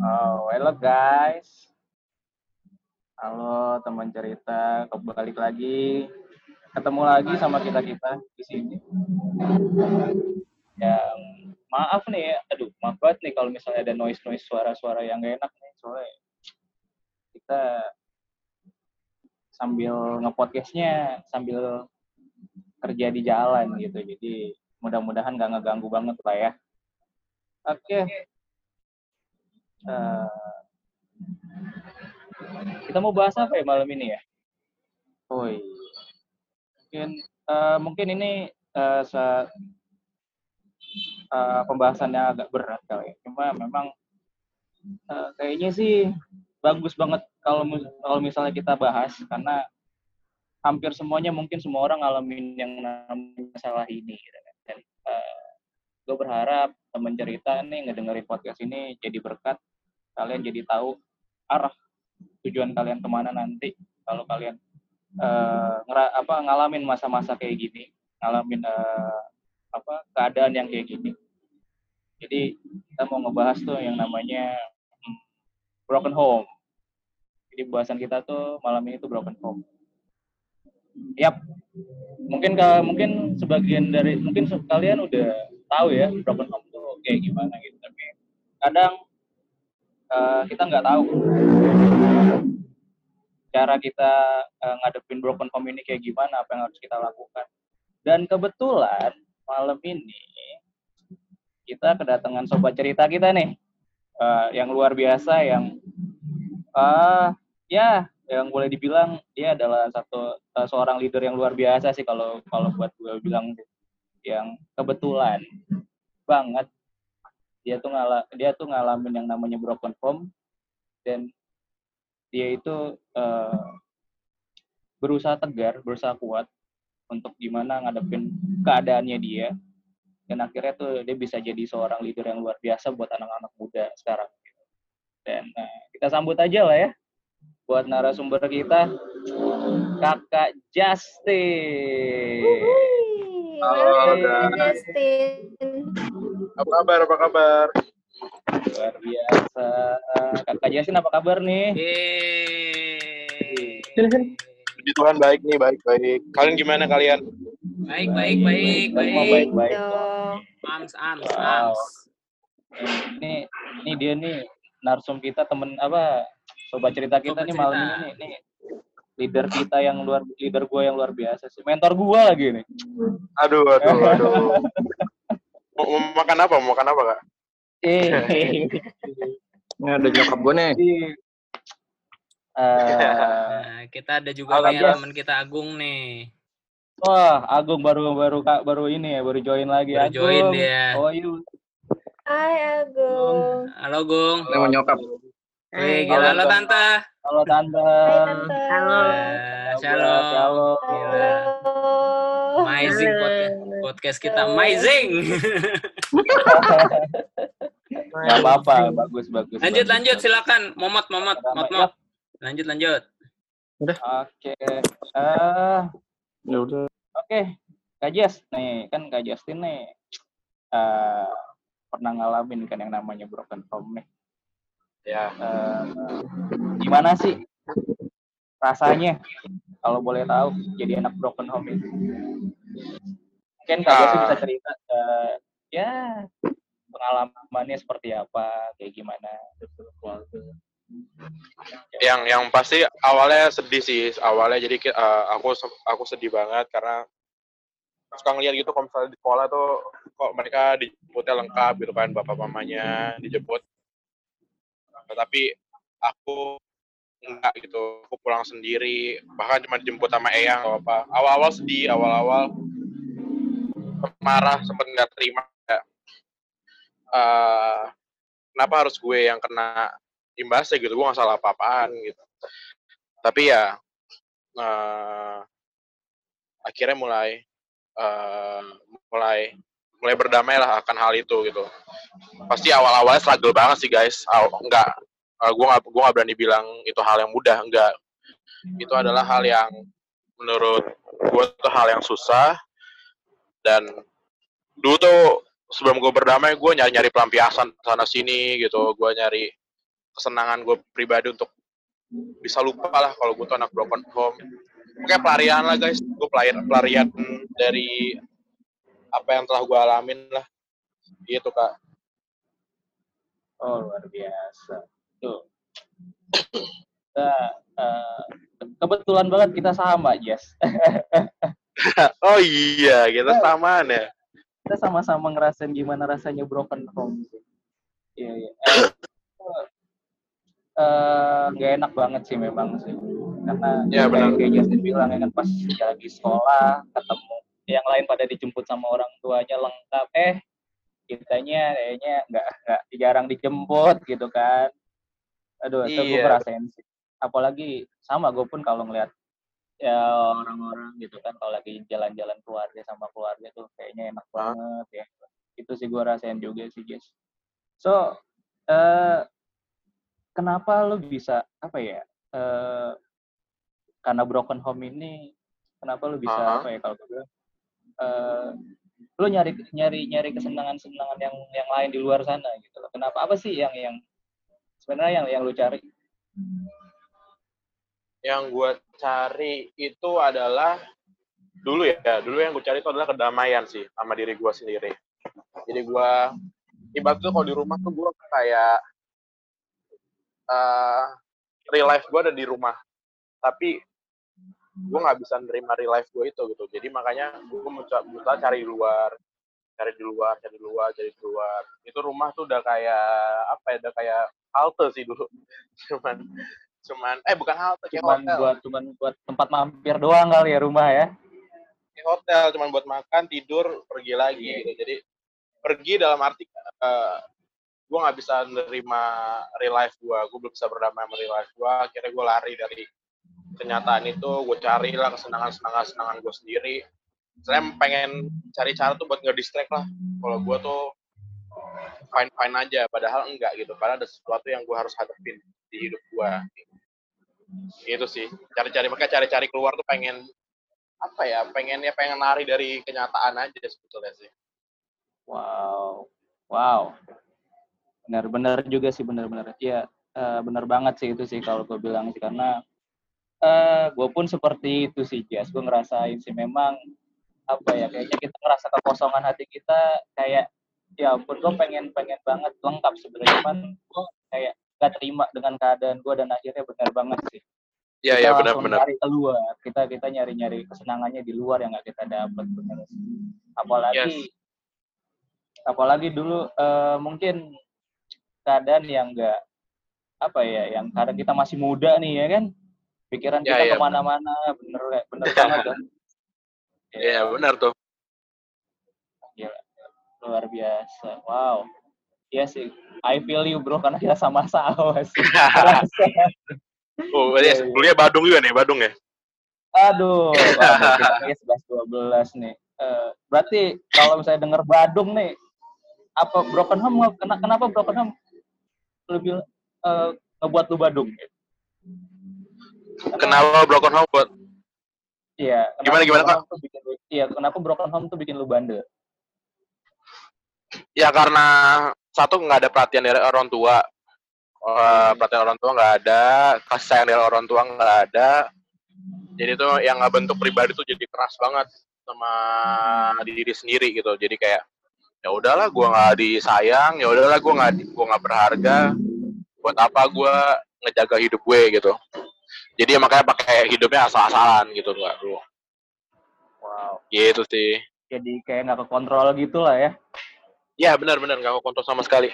Oh, hello guys. Halo teman cerita, kembali lagi. Ketemu lagi sama kita-kita di sini. Yang maaf nih aduh maaf banget nih kalau misalnya ada noise-noise suara-suara yang gak enak nih. Soalnya kita sambil ngepodcastnya sambil kerja di jalan gitu. Jadi mudah-mudahan gak ngeganggu banget lah ya. Oke. Okay. Uh, kita mau bahas apa ya malam ini ya? Oh iya. Mungkin, uh, mungkin ini uh, se uh, pembahasannya agak berat kali ya. Cuma memang uh, kayaknya sih bagus banget kalau kalau misalnya kita bahas karena hampir semuanya mungkin semua orang ngalamin yang namanya masalah ini gitu kan. Dan, uh, gue berharap teman cerita nih ngedengerin podcast ini jadi berkat kalian jadi tahu arah tujuan kalian ke mana nanti. Kalau kalian uh, ngera, apa ngalamin masa-masa kayak gini ngalamin uh, apa keadaan yang kayak gini. Jadi kita mau ngebahas tuh yang namanya hmm, broken home. Jadi bahasan kita tuh malam ini tuh broken home. Yap, mungkin ke, mungkin sebagian dari mungkin kalian udah tahu ya broken home tuh kayak gimana gitu tapi kadang uh, kita nggak tahu. Cara kita uh, ngadepin broken ini kayak gimana apa yang harus kita lakukan. Dan kebetulan malam ini kita kedatangan sobat cerita kita nih. Uh, yang luar biasa yang uh, ya yang boleh dibilang dia adalah satu uh, seorang leader yang luar biasa sih kalau kalau buat gue bilang yang kebetulan banget dia tuh ngala dia tuh ngalamin yang namanya broken home dan dia itu uh, berusaha tegar berusaha kuat untuk gimana ngadepin keadaannya dia dan akhirnya tuh dia bisa jadi seorang leader yang luar biasa buat anak-anak muda sekarang dan uh, kita sambut aja lah ya buat narasumber kita kakak Justin. Halo, Justin. Apa kabar? Apa kabar? Luar biasa. Kakak Justin apa kabar nih? Puji Tuhan baik nih, baik baik. Kalian gimana kalian? Baik baik baik baik. Baik baik. Ams ams ams. Ini ini dia nih narsum kita temen apa sobat cerita kita nih malam ini nih leader kita yang luar leader gue yang luar biasa sih. Mentor gue lagi nih. Aduh aduh aduh. Mau, mau makan apa? Mau makan apa kak? Eh. Ini ada nyokap gue nih. Uh, kita ada juga nih teman kita Agung nih. Wah Agung baru baru kak baru ini ya baru join lagi baru Agung. join dia. Oh you Hai Agung. Halo Agung. Ini mau nyokap. Wih, gila. Halo, Tante. Halo, Tante. Hai, Tante. Halo. Shalom. Shalom. Gila. Amazing podcast, podcast kita. Amazing. Gak apa-apa. Bagus, bagus. Lanjut, bagus, lanjut. Silakan. Momot, momot. Momot, Lanjut, lanjut. Udah. Oke. Uh, ya udah. Oke. Kak Jas, nih. Kan Kak Justin nih. Uh, pernah ngalamin kan yang namanya broken home nih ya uh, gimana sih rasanya kalau boleh tahu jadi anak broken home itu mungkin kak uh, bisa cerita uh, ya pengalamannya seperti apa kayak gimana? Yang yang pasti awalnya sedih sih awalnya jadi uh, aku aku sedih banget karena suka ngeliat gitu kalau misalnya di sekolah tuh kok mereka dijemputnya lengkap gitu kan bapak mamanya dijemput. Tapi aku enggak gitu. Aku pulang sendiri. Bahkan cuma dijemput sama Eyang atau apa awal-awal sedih awal-awal marah sempat nggak terima. Ya. uh, kenapa harus gue yang kena imbasnya gitu? Gue nggak salah apa-apaan gitu. Tapi ya uh, akhirnya mulai uh, mulai mulai berdamai lah akan hal itu gitu. Pasti awal-awalnya struggle banget sih guys. Enggak uh, gue gak gue gak berani bilang itu hal yang mudah enggak itu adalah hal yang menurut gue itu hal yang susah. Dan dulu tuh sebelum gue berdamai gue nyari nyari pelampiasan sana sini gitu. Gue nyari kesenangan gue pribadi untuk bisa lupa lah kalau gue tuh anak broken home. Kayak pelarian lah guys. Gue pelarian pelarian dari apa yang telah gue alamin lah. Gitu kak. Oh luar biasa. Tuh. Kita, eh, kebetulan banget kita sama, Jess. oh iya kita samaan ya kita sama-sama ngerasain gimana rasanya broken home. Iya, iya. Eh, eh, nggak enak banget sih memang sih. Karena Ya, benar. kayak, kayak Justin bilang ya kan pas dia lagi sekolah, ketemu yang lain pada dijemput sama orang tuanya lengkap. Eh, kitanya kayaknya nggak nggak jarang dijemput gitu kan. Aduh, itu gue Iya. ngerasain sih. Apalagi sama gue pun kalau ngeliat ya orang-orang gitu kan kalau lagi jalan-jalan keluarga sama keluarga tuh kayaknya enak Hah? banget ya. Itu sih gue rasain juga sih, guys. So, eh kenapa lu bisa apa ya? eh karena broken home ini kenapa lu bisa Aha. apa ya kalau gue eh lu nyari nyari nyari kesenangan-kesenangan yang yang lain di luar sana gitu loh. Kenapa apa sih yang yang sebenarnya yang yang lu cari? yang gue cari itu adalah dulu ya dulu yang gue cari itu adalah kedamaian sih sama diri gue sendiri. Jadi gue ibaratnya kalau di rumah tuh gue kayak eh real life gue ada di rumah. Tapi gue nggak bisa nerima real life gue itu gitu. Jadi makanya gue mencoba cari luar cari di luar cari di luar cari di luar. Itu rumah tuh udah kayak apa ya udah kayak halte sih dulu. Cuman cuman eh bukan halte kayak Cuman hotel. buat cuman buat tempat mampir doang kali ya rumah ya. di hotel cuman buat makan tidur pergi lagi Iya. gitu. Jadi pergi dalam arti eh gue nggak bisa nerima real life gue gue belum bisa berdamai sama real life gue akhirnya gue lari dari kenyataan itu gue cari lah kesenangan kesenangan kesenangan gue sendiri saya pengen cari cara tuh buat nggak distract lah kalau gue tuh fine fine aja padahal enggak gitu karena ada sesuatu yang gue harus hadapin di hidup gue gitu sih cari-cari makanya cari-cari keluar tuh pengen apa ya pengen ya pengen lari dari kenyataan aja sebetulnya sih Wow. Wow. Benar-benar juga sih benar-benar. Iya, eh, benar banget sih itu sih kalau gue bilang sih karena eh gue pun seperti itu sih, Jas. Gue ngerasain sih memang apa ya kayaknya kita ngerasa kekosongan hati kita kayak ya ampun gue pengen pengen banget lengkap sebenarnya cuman gue kayak gak terima dengan keadaan gue dan akhirnya benar banget sih. Iya kita iya langsung benar-benar nyari keluar kita kita nyari nyari kesenangannya di luar yang gak kita dapat benar sih? Apalagi apalagi dulu eh, mungkin keadaan yang enggak apa ya yang karena kita masih muda nih ya kan? Pikiran Ya, kita ya, ke mana-mana bener bener banget kan iya benar tuh. Luar biasa. Wow. Iya sih. I feel you bro karena kita sama-sama sih. Oh Iya, iya iya. kuliah Badung juga nih Badung ya? Aduh, kayaknya sebelas dua belas nih. Eh, berarti kalau misalnya denger Badung nih, apa Broken Home kenapa Broken Home lebih eh, ngebuat lu Badung? kenapa broken home buat Iya. Gimana, gimana, lu- Iya, kenapa Broken Home tuh bikin lu bandel? ya karena satu nggak ada perhatian dari orang tua. Eh, perhatian orang tua nggak ada kasih sayang dari orang tua nggak ada. Jadi tuh yang nggak bentuk pribadi tuh jadi keras banget sama diri sendiri gitu. Jadi kayak ya udahlah gua nggak disayang ya udahlah gua nggak gua nggak berharga. Buat apa gua ngejaga hidup gue gitu jadi ya makanya pakai hidupnya asal-asalan gitu gua dulu Wow. gitu sih Jadi kayak nggak kekontrol gitu lah ya. ya benar-benar nggak kontrol sama sekali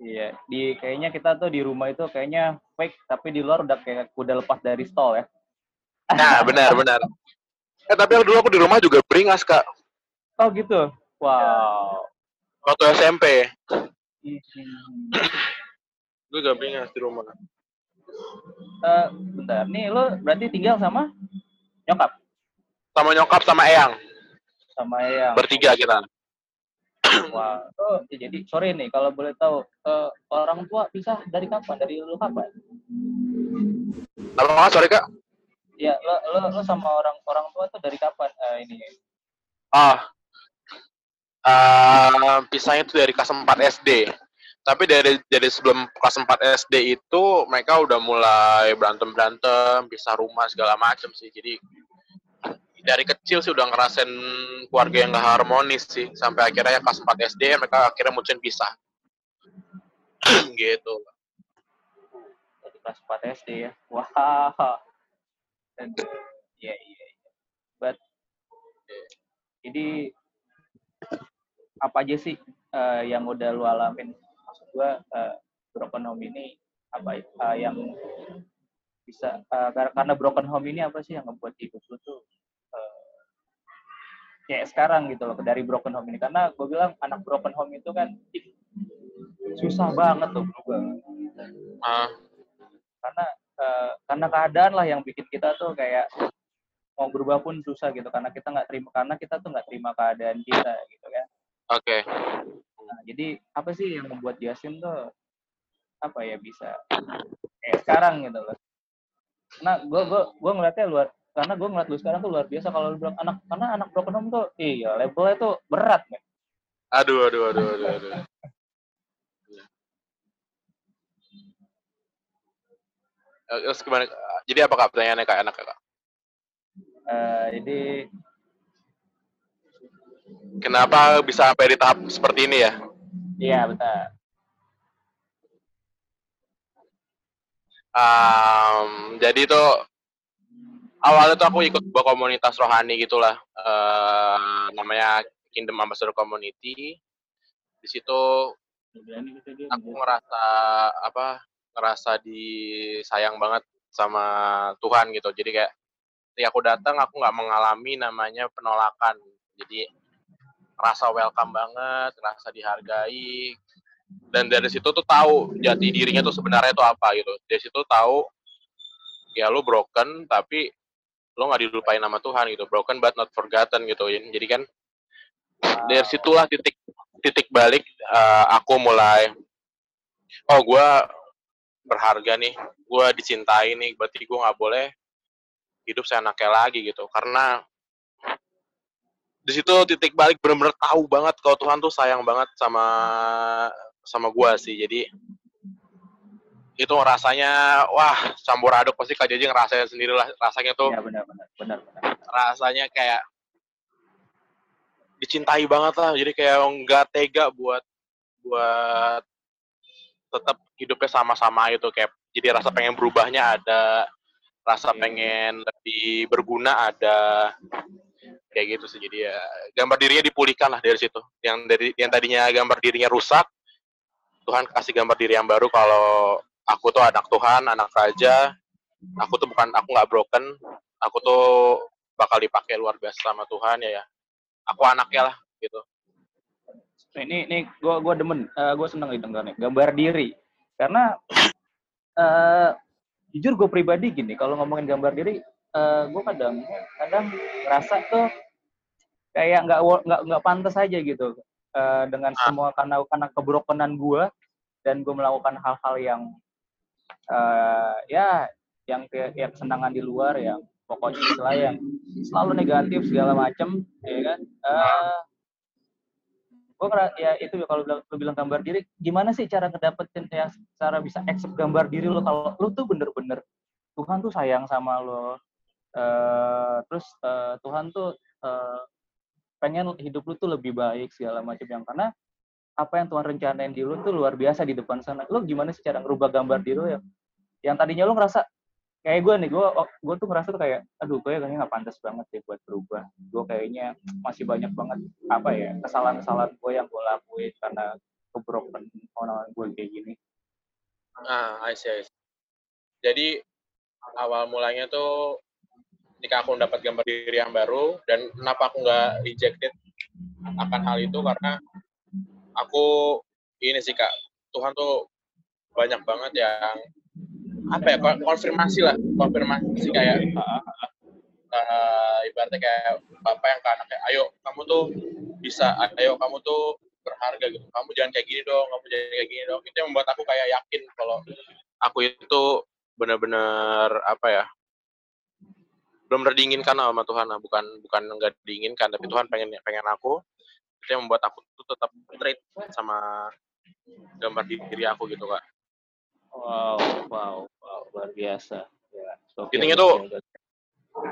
Iya. Di kayaknya kita tuh di rumah itu kayaknya fake, tapi di luar udah kayak udah lepas dari stall ya. nah benar-benar eh tapi dulu aku di rumah juga beringas kak Oh gitu. Wow. waktu SMP gue juga beringas di rumah Eh, bentar, nih lo berarti tinggal sama nyokap? Sama nyokap sama eyang. Sama yang bertiga kita. Wah oh, ya jadi sorry nih kalau boleh tahu eh, orang tua pisah dari kapan? Dari lu kapan? Apa nggak sorry kak. Ya lo lo, lo sama orang orang tua tuh dari kapan eh, ini? Ah. Eh, pisahnya itu dari kelas 4 SD tapi dari dari sebelum kelas 4 SD itu mereka udah mulai berantem berantem pisah rumah segala macam sih jadi dari kecil sih udah ngerasain keluarga yang gak harmonis sih sampai akhirnya ya kelas 4 SD mereka akhirnya mutusin pisah gitu Dari kelas 4 SD ya. Wah. Dan iya iya iya. But jadi apa aja sih eh, yang udah lu alamin? Gua eh, broken home ini apa eh, yang bisa kar- karena broken home ini apa sih yang membuat hidup lu tuh eh, kayak sekarang gitu loh dari broken home ini. Karena gue bilang anak broken home itu kan susah banget tuh berubah. Ah. Karena eh, karena keadaan lah yang bikin kita tuh kayak mau berubah pun susah gitu. Karena kita nggak terima karena kita tuh nggak terima keadaan kita gitu kan. Oke nah, jadi apa sih yang membuat Yasin tuh apa ya bisa kayak sekarang gitu loh nah gue gue gue ngeliatnya luar karena gue ngeliat lu sekarang tuh luar biasa kalau lu bilang anak karena anak broken home tuh iya levelnya tuh berat men aduh aduh aduh aduh aduh Eh, Terus gimana? Jadi apa kak pertanyaannya kak enak kak? Eh, jadi Kenapa bisa sampai di tahap seperti ini ya? iya betul Um, jadi itu awalnya tuh aku ikut sebuah komunitas rohani gitulah, eh namanya Kingdom Ambassador Community. Di situ aku ngerasa apa? Ngerasa disayang banget sama Tuhan gitu. Jadi kayak ketika aku datang aku nggak mengalami namanya penolakan. Jadi rasa welcome banget, rasa dihargai, dan dari situ tuh tahu jati dirinya tuh sebenarnya tuh apa gitu. Dari situ tahu ya lu broken tapi lu nggak dilupain sama Tuhan gitu. Broken but not forgotten gitu jadi kan dari situlah titik titik balik eh, aku mulai oh gue berharga nih gue dicintai nih berarti gue nggak boleh hidup seenaknya lagi gitu. Karena di situ titik balik bener-bener tahu banget kalau Tuhan tuh sayang banget sama sama gua sih. Jadi itu rasanya wah campur aduk. Pasti kak Jeje ngerasain sendiri lah rasanya tuh. Iya benar benar benar benar. Rasanya kayak dicintai banget lah. Jadi kayak nggak tega buat buat tetap hidupnya sama-sama itu kayak jadi rasa pengen berubahnya ada rasa Iya. pengen lebih berguna ada kayak gitu sih jadi ya gambar dirinya dipulihkan lah dari situ. Yang dari yang tadinya gambar dirinya rusak Tuhan kasih gambar diri yang baru kalau aku tuh anak Tuhan anak raja aku tuh bukan aku nggak broken aku tuh bakal dipakai luar biasa sama Tuhan ya ya. Aku anaknya lah gitu. Ini ini gue gua demen gue seneng didengarnya gambar diri. Karena eh jujur gue pribadi gini kalau ngomongin gambar diri eh gue kadang kadang ngerasa tuh kayak nggak nggak nggak pantas aja gitu. Eh, dengan Ah. semua karena karena kebrokenan gue dan gue melakukan hal-hal yang eh ya yang kayak yang kesenangan di luar yang pokoknya istilah yang selalu negatif segala macem ya kan? Eh gue ya itu kalau bilang, lu bilang gambar diri gimana sih cara ngedapetin ya cara bisa accept gambar diri lo kalau lu tuh bener-bener Tuhan tuh sayang sama lo eh terus eh, Tuhan tuh eh, pengen hidup lu tuh lebih baik segala macam yang karena apa yang Tuhan rencanain di lu tuh luar biasa di depan sana. Lu gimana sih cara ngerubah gambar diri lu yang yang tadinya lu ngerasa kayak gue nih gue gue tuh ngerasa tuh kayak aduh gue kayaknya nggak pantas banget deh buat berubah. Gue kayaknya masih banyak banget apa ya kesalahan-kesalahan gue yang gue lakuin karena kebroken orang gue kayak gini. Ah I see, I see. jadi awal mulanya tuh ketika aku dapat gambar diri yang baru dan kenapa aku nggak rejected akan hal itu karena aku ini sih kak. Tuhan tuh banyak banget yang apa ya kon- konfirmasi lah konfirmasi kayak eh, ibaratnya kayak bapak yang ke anaknya ayo kamu tuh bisa ayo kamu tuh berharga gitu. Kamu jangan kayak gini dong kamu jangan kayak gini dong. Itu yang membuat aku kayak yakin kalau aku itu benar-benar apa ya belum benar diinginkan sama Tuhan lah bukan bukan enggak diinginkan tapi Tuhan pengen pengen aku itu yang membuat aku tuh tetap straight sama gambar diri aku gitu kak Wow, wow, wow, luar biasa. Ya, oke, Intinya tuh, oke.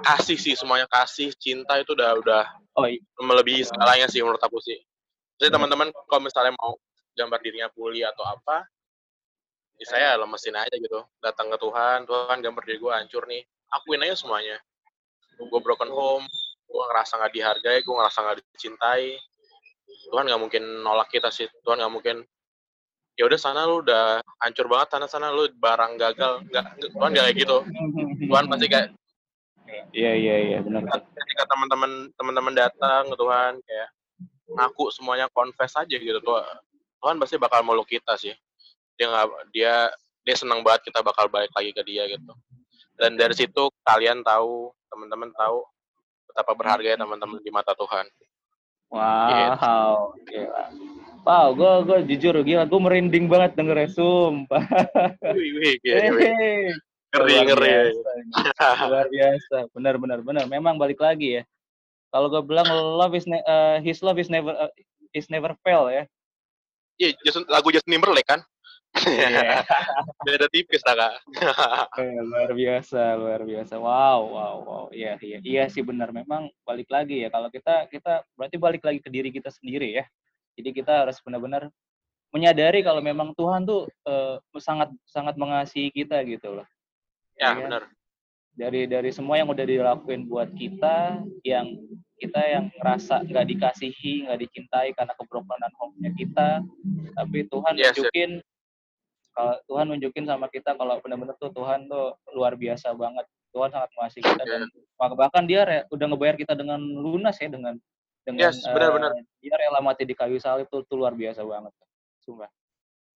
kasih sih semuanya kasih cinta itu udah udah Oh, iya. melebihi segalanya sih menurut aku sih jadi Benar. teman-teman kalau misalnya mau gambar dirinya bully atau apa ya saya lemesin aja gitu datang ke Tuhan Tuhan gambar diri gue hancur nih akuin aja semuanya gue broken home gue ngerasa nggak dihargai gue ngerasa nggak dicintai. Tuhan nggak mungkin nolak kita sih Tuhan nggak mungkin. Ya udah sana lu udah hancur banget sana sana lu barang gagal. Nggak nggak- Tuhan nggak kayak gitu. Tuhan pasti kayak Iya, iya, iya, benar. ketika teman-teman teman-teman datang ke Tuhan kayak ngaku semuanya confess aja gitu tuh Tuhan pasti bakal meluk kita sih. Dia nggak dia dia senang banget kita bakal balik lagi ke dia gitu. Dan dari situ kalian tahu teman-teman tahu betapa berharga ya teman-teman di mata Tuhan Wow, gila. Wow, gue gue jujur gila, gue merinding banget denger sumpah. wih wih ngeri Luar ngeri biasa, Luar biasa, benar benar benar. Memang balik lagi ya. Kalau gue bilang love is eh, his love is never eh, is never fail ya. Iya, Justin, lagu Justin Timberlake kan Iya. beda tipis lah kak Eh, luar biasa, luar biasa. Wow, wow, wow. Iya, iya, iya sih benar. Memang balik lagi ya. Kalau kita kita berarti balik lagi ke diri kita sendiri ya. Jadi kita harus benar-benar menyadari kalau memang Tuhan tuh eh, sangat sangat mengasihi kita gitu loh. ya Iya. benar Dari dari semua yang udah dilakuin buat kita, yang kita yang ngerasa nggak dikasihi, nggak dicintai karena kebrokenan home-nya kita, tapi Tuhan Yes, yes. Kalau Tuhan nunjukin sama kita kalau benar-benar tuh Tuhan tuh luar biasa banget. Tuhan sangat mengasihi kita dan bahkan dia re- udah ngebayar kita dengan lunas ya dengan dengan Yes, benar-benar. eh, dia rela mati di kayu salib tuh, tuh luar biasa banget. Sumpah.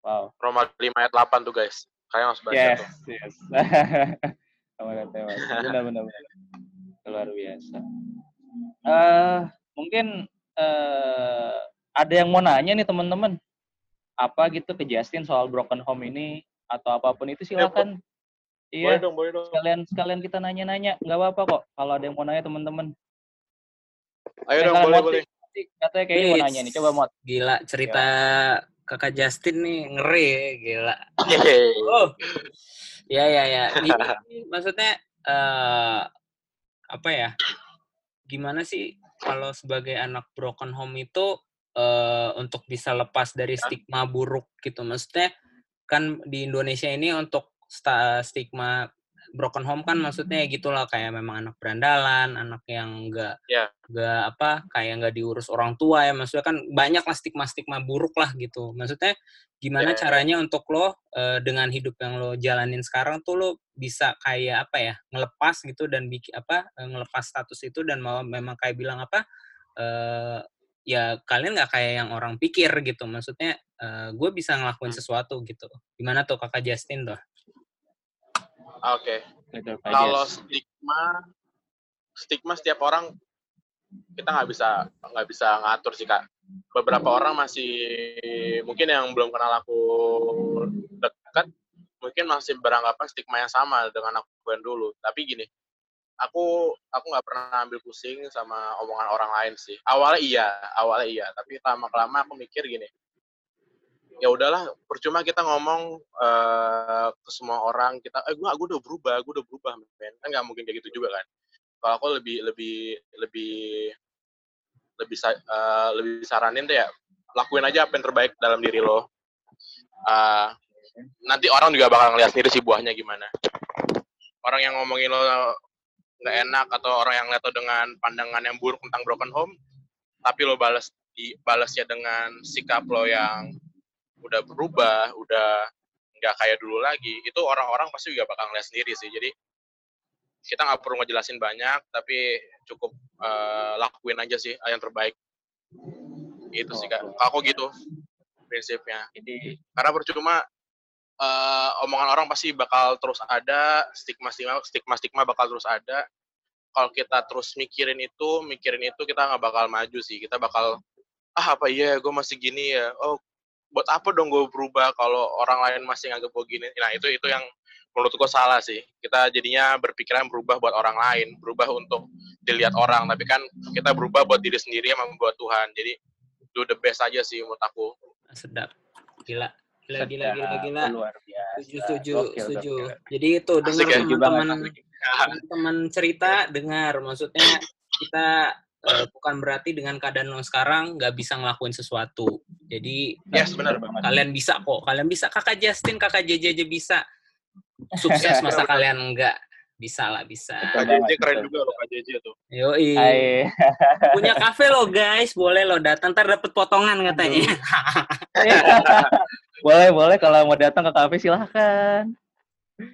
Wow. Roma 5 ayat 8 tuh guys kalian harus baca Yes, tuh yes. Benar, benar, benar. Luar biasa. eh mungkin eh ada yang mau nanya nih teman-teman. Apa gitu ke Justin soal broken home ini atau apa pun itu silakan. boleh Iya, dong boleh dong sekalian sekalian kita nanya-nanya, nggak apa-apa kok. Kalau ada yang mau nanya teman-teman. ayo Eh, dong boleh boleh Katanya kayaknya mau nanya nih. Coba Mot. Gila, cerita kakak Justin nih ngeri ya, gila. Oh, ya ya ya. Ini maksudnya eh apa ya? Gimana sih kalau sebagai anak broken home itu eh untuk bisa lepas dari stigma buruk gitu? Maksudnya kan di Indonesia ini untuk stigma broken home kan maksudnya gitulah kayak memang anak berandalan, anak yang enggak Ya. enggak apa kayak nggak diurus orang tua ya maksudnya kan banyak lah stigma-stigma buruk lah gitu maksudnya gimana Ya. caranya untuk lo eh, dengan hidup yang lo jalanin sekarang tuh lo bisa kayak apa ya ngelepas gitu dan bikin apa eh, ngelepas status itu dan mau memang kayak bilang apa ya kalian nggak kayak yang orang pikir gitu maksudnya eh, gue bisa ngelakuin sesuatu gitu. Gimana tuh kakak Justin tuh? Oke. Gitu, Pak kalau stigma stigma setiap orang kita nggak bisa nggak bisa ngatur sih kak. Beberapa orang masih mungkin yang belum kenal aku dekat mungkin masih beranggapan stigma yang sama dengan aku yang dulu. Tapi gini aku aku nggak pernah ambil pusing sama omongan orang lain sih. Awalnya iya awalnya iya. Tapi lama kelamaan aku mikir gini ya udahlah percuma kita ngomong eh, ke semua orang kita eh gue gue udah berubah gue udah berubah men. Kan nggak mungkin kayak gitu juga kan. Kalau aku lebih lebih lebih lebih eh, lebih saranin deh ya lakuin aja apa yang terbaik dalam diri lo. Eh, nanti orang juga bakal ngeliat sendiri sih buahnya gimana. Orang yang ngomongin lo nggak enak atau orang yang lihat lo dengan pandangan yang buruk tentang broken home tapi lo balas di balasnya dengan sikap lo yang udah berubah, udah nggak kayak dulu lagi, itu orang-orang pasti juga bakal ngeliat sendiri sih. Jadi kita nggak perlu ngejelasin banyak, tapi cukup eh, lakuin aja sih yang terbaik. Itu sih kak. Kalau aku gitu prinsipnya. Jadi Karena percuma eh, omongan orang pasti bakal terus ada, stigma-stigma stigma-stigma bakal terus ada. Kalau kita terus mikirin itu, mikirin itu kita nggak bakal maju sih. Kita bakal ah apa iya gue masih gini ya. Oh buat apa dong gue berubah kalau orang lain masih nganggap gue gini. Nah itu itu yang menurut gue salah sih. Kita jadinya berpikiran berubah buat orang lain, berubah untuk dilihat orang. Tapi kan kita berubah buat diri sendiri sama buat Tuhan. Jadi do the best aja sih menurut aku. sedap gila Gila, gila, gila, Sedap, gila. luar biasa Setuju, setuju, Gokil, setuju. gokil. Jadi itu dengar ya? Teman-teman asik. teman-teman cerita dengar maksudnya kita eh, bukan berarti dengan keadaan lo sekarang nggak bisa ngelakuin sesuatu. Jadi Yes, benar. banget. kalian bisa kok. Kalian bisa. Kakak Justin, kakak JJ aja bisa. Sukses masa kalian enggak. Bisa lah, bisa. Kak JJ keren juga loh Kak JJ tuh. Yoi. Hai. Punya kafe lo guys, boleh lo datang ntar dapet potongan katanya. boleh, boleh kalau mau datang ke kafe silahkan.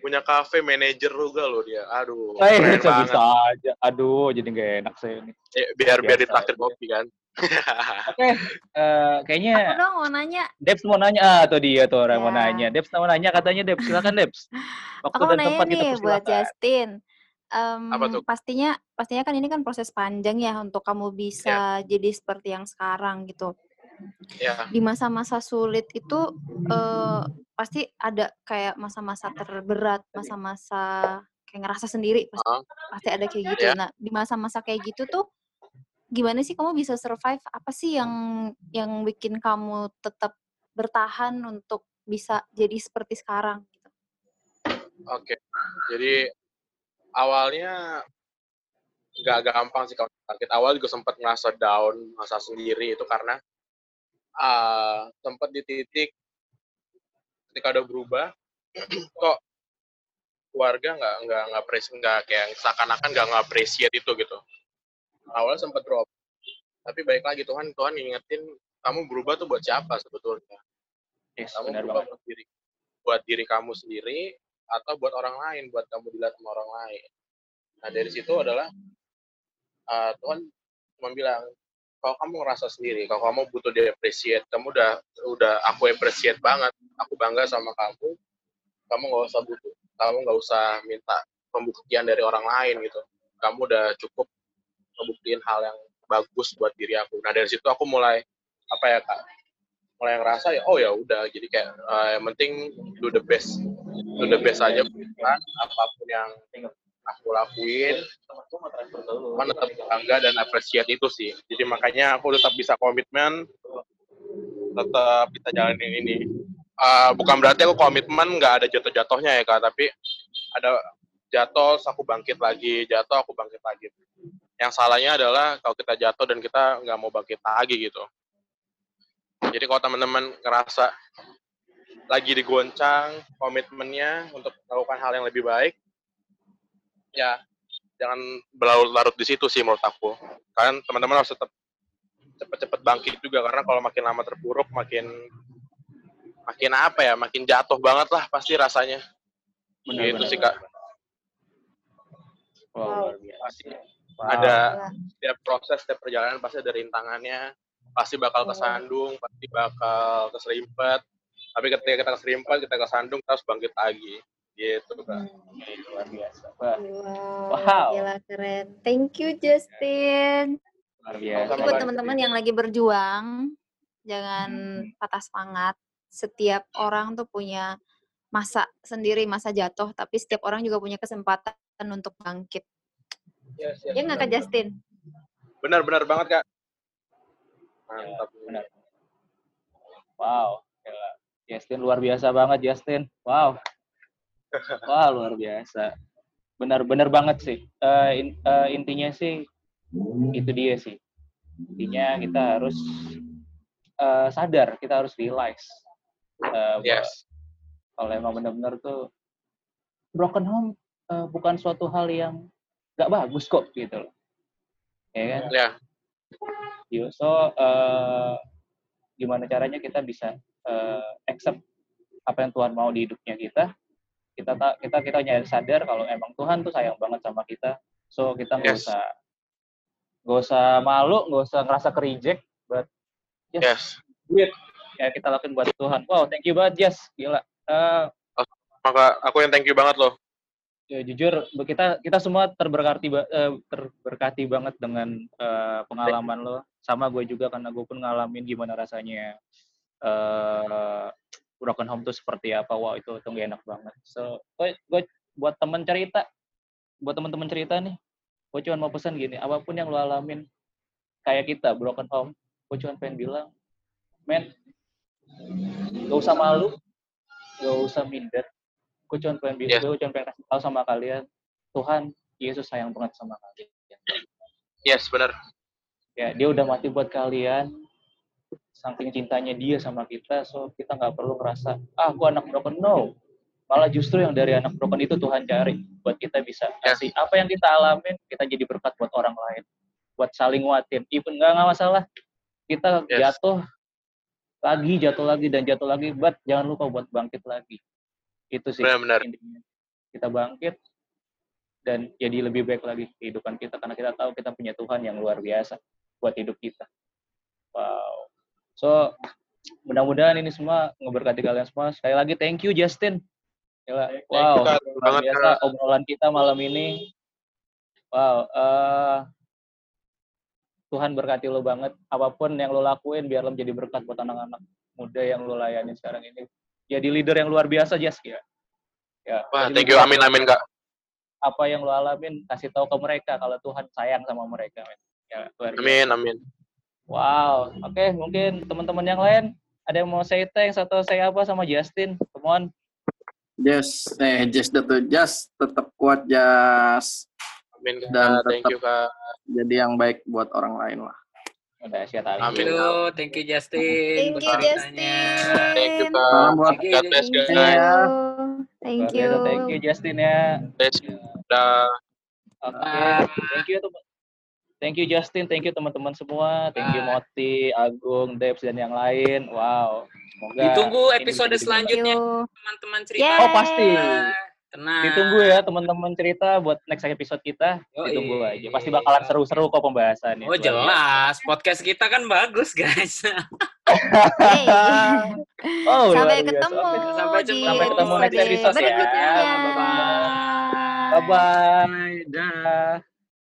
Punya kafe manajer juga loh dia. Aduh, Hai, keren bisa, banget. bisa aja. Aduh, jadi nggak enak saya ini. Eh, biar biar Biasa ditraktir kopi kan. Oke, eh, kayaknya Aku dong mau nanya. Debs mau nanya, ah tuh dia tuh orang mau Ya. nanya. Debs mau nanya katanya Debs, silakan Debs. Waktu Aku mau dan nanya tempat kita nih buat persilakan. Justin. Em, Apa tuh? Pastinya, pastinya kan ini kan proses panjang ya untuk kamu bisa jadi seperti yang sekarang gitu. Ya, Di masa-masa sulit itu eh, pasti ada kayak masa-masa terberat, masa-masa kayak ngerasa sendiri, pasti, Ah. pasti ada kayak gitu. Ya. Nah, di masa-masa kayak gitu tuh gimana sih kamu bisa survive? Apa sih yang yang bikin kamu tetap bertahan untuk bisa jadi seperti sekarang? Gitu. oke. Jadi awalnya nggak gampang sih kalau sakit. Awal juga sempat ngerasa down, ngerasa sendiri itu karena uh, sempat di titik ketika udah berubah kok keluarga nggak nggak nggak appreciate nggak kayak seakan-akan nggak nggak itu gitu. Awalnya sempat drop, tapi baik lagi Tuhan Tuhan ngingetin kamu berubah tuh buat siapa sebetulnya? Yes, kamu berubah banget. buat diri buat diri kamu sendiri atau buat orang lain buat kamu dilihat sama orang lain nah dari situ adalah uh, Tuhan cuma bilang kalau kamu ngerasa sendiri kalau kamu butuh di appreciate kamu udah udah aku appreciate banget aku bangga sama kamu kamu nggak usah butuh kamu nggak usah minta pembuktian dari orang lain gitu. Kamu udah cukup ngebuktiin hal yang bagus buat diri aku. Nah dari situ aku mulai apa ya kak? Mulai ngerasa ya oh ya udah jadi kayak eh, yang penting do the best do the best aja kan apa pun yang aku lakuin. Cuman tetap bangga dan appreciate itu sih. Jadi makanya aku tetap bisa komitmen. Tetap bisa jalanin ini. Eh, bukan berarti aku komitmen nggak ada jatuh-jatuhnya ya kak. Tapi ada jatuh aku bangkit lagi. Jatuh aku bangkit lagi. Yang salahnya adalah kalau kita jatuh dan kita nggak mau bangkit lagi gitu. Jadi kalau teman-teman ngerasa lagi digoncang komitmennya untuk melakukan hal yang lebih baik, ya jangan berlarut-larut di situ sih menurut aku. Kalian teman-teman harus tetap cepat-cepat bangkit juga karena kalau makin lama terpuruk makin makin apa ya, makin jatuh banget lah pasti rasanya. Benar, gitu benar. sih kak. Wow, biasa. Wow. Ada setiap proses, setiap perjalanan pasti ada rintangannya, pasti bakal kesandung, pasti bakal keserimpet. Tapi ketika kita keserimpet, kita kesandung, kita harus bangkit lagi. Gitu, Kak. Hmm. luar biasa. Wow, Wow. gila keren. Thank you Justin. luar biasa. Jadi buat teman-teman yang lagi berjuang, jangan patah semangat. Setiap orang tuh punya masa sendiri, masa jatuh, tapi setiap orang juga punya kesempatan untuk bangkit. Yes, yes, Ya nggak Kak. Justin? Benar-benar banget, Kak. Mantap. benar. Wow, gila. Justin luar biasa banget Justin. Wow. Wah, luar biasa. Benar-benar banget sih. Eh, in- eh, intinya sih itu dia sih. Intinya kita harus eh, sadar, kita harus realize bahwa Yes. kalau emang benar-benar tuh broken home eh, bukan suatu hal yang nggak bagus kok gitu loh. Ya kan? Ya, Yo, so eh, gimana caranya kita bisa eh, accept apa yang Tuhan mau di hidupnya kita? Kita tak kita kita nyadar sadar kalau emang Tuhan tuh sayang banget sama kita. So kita nggak Yes. usah nggak usah malu, nggak usah ngerasa ke reject, but yes. duit ya kita lakuin buat Tuhan. Wow, thank you banget, Jess. Gila. Eh, Maka aku yang thank you banget loh. ya, jujur kita kita semua terberkati ba- eh, terberkati banget dengan eh, pengalaman lo sama gue juga karena gue pun ngalamin gimana rasanya eh broken home tuh seperti apa wow itu tuh gak enak banget so gue gue buat temen cerita buat teman-teman cerita nih gue cuma mau pesan gini apa pun yang lo alamin kayak kita broken home gue cuma pengen bilang men gak usah malu gak usah minder. Gue cuma pengen Yes. gue cuma pengen kasih tahu sama kalian, Tuhan Yesus sayang banget sama kalian. Yes, benar. Ya, dia udah mati buat kalian. Saking cintanya dia sama kita, so kita nggak perlu ngerasa, ah, gue anak broken. No. Malah justru yang dari anak broken itu Tuhan cari buat kita bisa kasih apa yang kita alamin, kita jadi berkat buat orang lain, buat saling nguatin. Even nggak nggak masalah, kita Yes. jatuh lagi, jatuh lagi dan jatuh lagi, but jangan lupa buat bangkit lagi. Itu sih Benar-benar. intinya. Kita bangkit dan jadi lebih baik lagi kehidupan kita karena kita tahu kita punya Tuhan yang luar biasa buat hidup kita. Wow. So mudah-mudahan ini semua ngeberkati kalian semua. Sekali lagi thank you Justin. Gila. Wow, luar Banget, biasa obrolan kita malam ini. Wow, eh Tuhan berkati lo banget. Apa pun yang lo lakuin, biar lo menjadi berkat buat anak-anak muda yang lo layani sekarang ini. Jadi leader yang luar biasa, Jas. Ya. ya Wah, jadi thank you. Amin, amin, Kak. Apa yang lo alamin, kasih tahu ke mereka kalau Tuhan sayang sama mereka. men. Ya, luar biasa. Amin, amin. Wow, oke mungkin teman-teman yang lain ada yang mau say thanks atau saya apa sama Justin? Come on. Just, eh, just tuh, just tetap kuat, just Amin, Kak. Dan Thank you, Kak. jadi yang baik buat orang lain lah. Udah siap tadi. Amin. Thank you, thank you Justin. Thank you, ceritanya. Thank you, Justin. Kak. Buat Thank you, God bless, Thank guys. you. Ya. Thank you. Thank you Justin ya. Let's dah. Oke. Thank you teman. Thank you Justin, thank you teman-teman semua, thank you Bye. Moti, Agung, Debs dan yang lain. Wow. Semoga Ditunggu episode selanjutnya teman-teman cerita. Yeay. Oh, pasti. Tenang. Ditunggu ya teman-teman cerita buat next episode kita. Yoi. Ditunggu aja. Pasti bakalan seru-seru kok pembahasannya. Oh biasa. jelas, podcast kita kan bagus guys. Hey. Oh, Sampai ketemu Oke. Sampai di ketemu. Sampai ketemu next episode ya. berikutnya. Bye-bye. Bye-bye. Dah.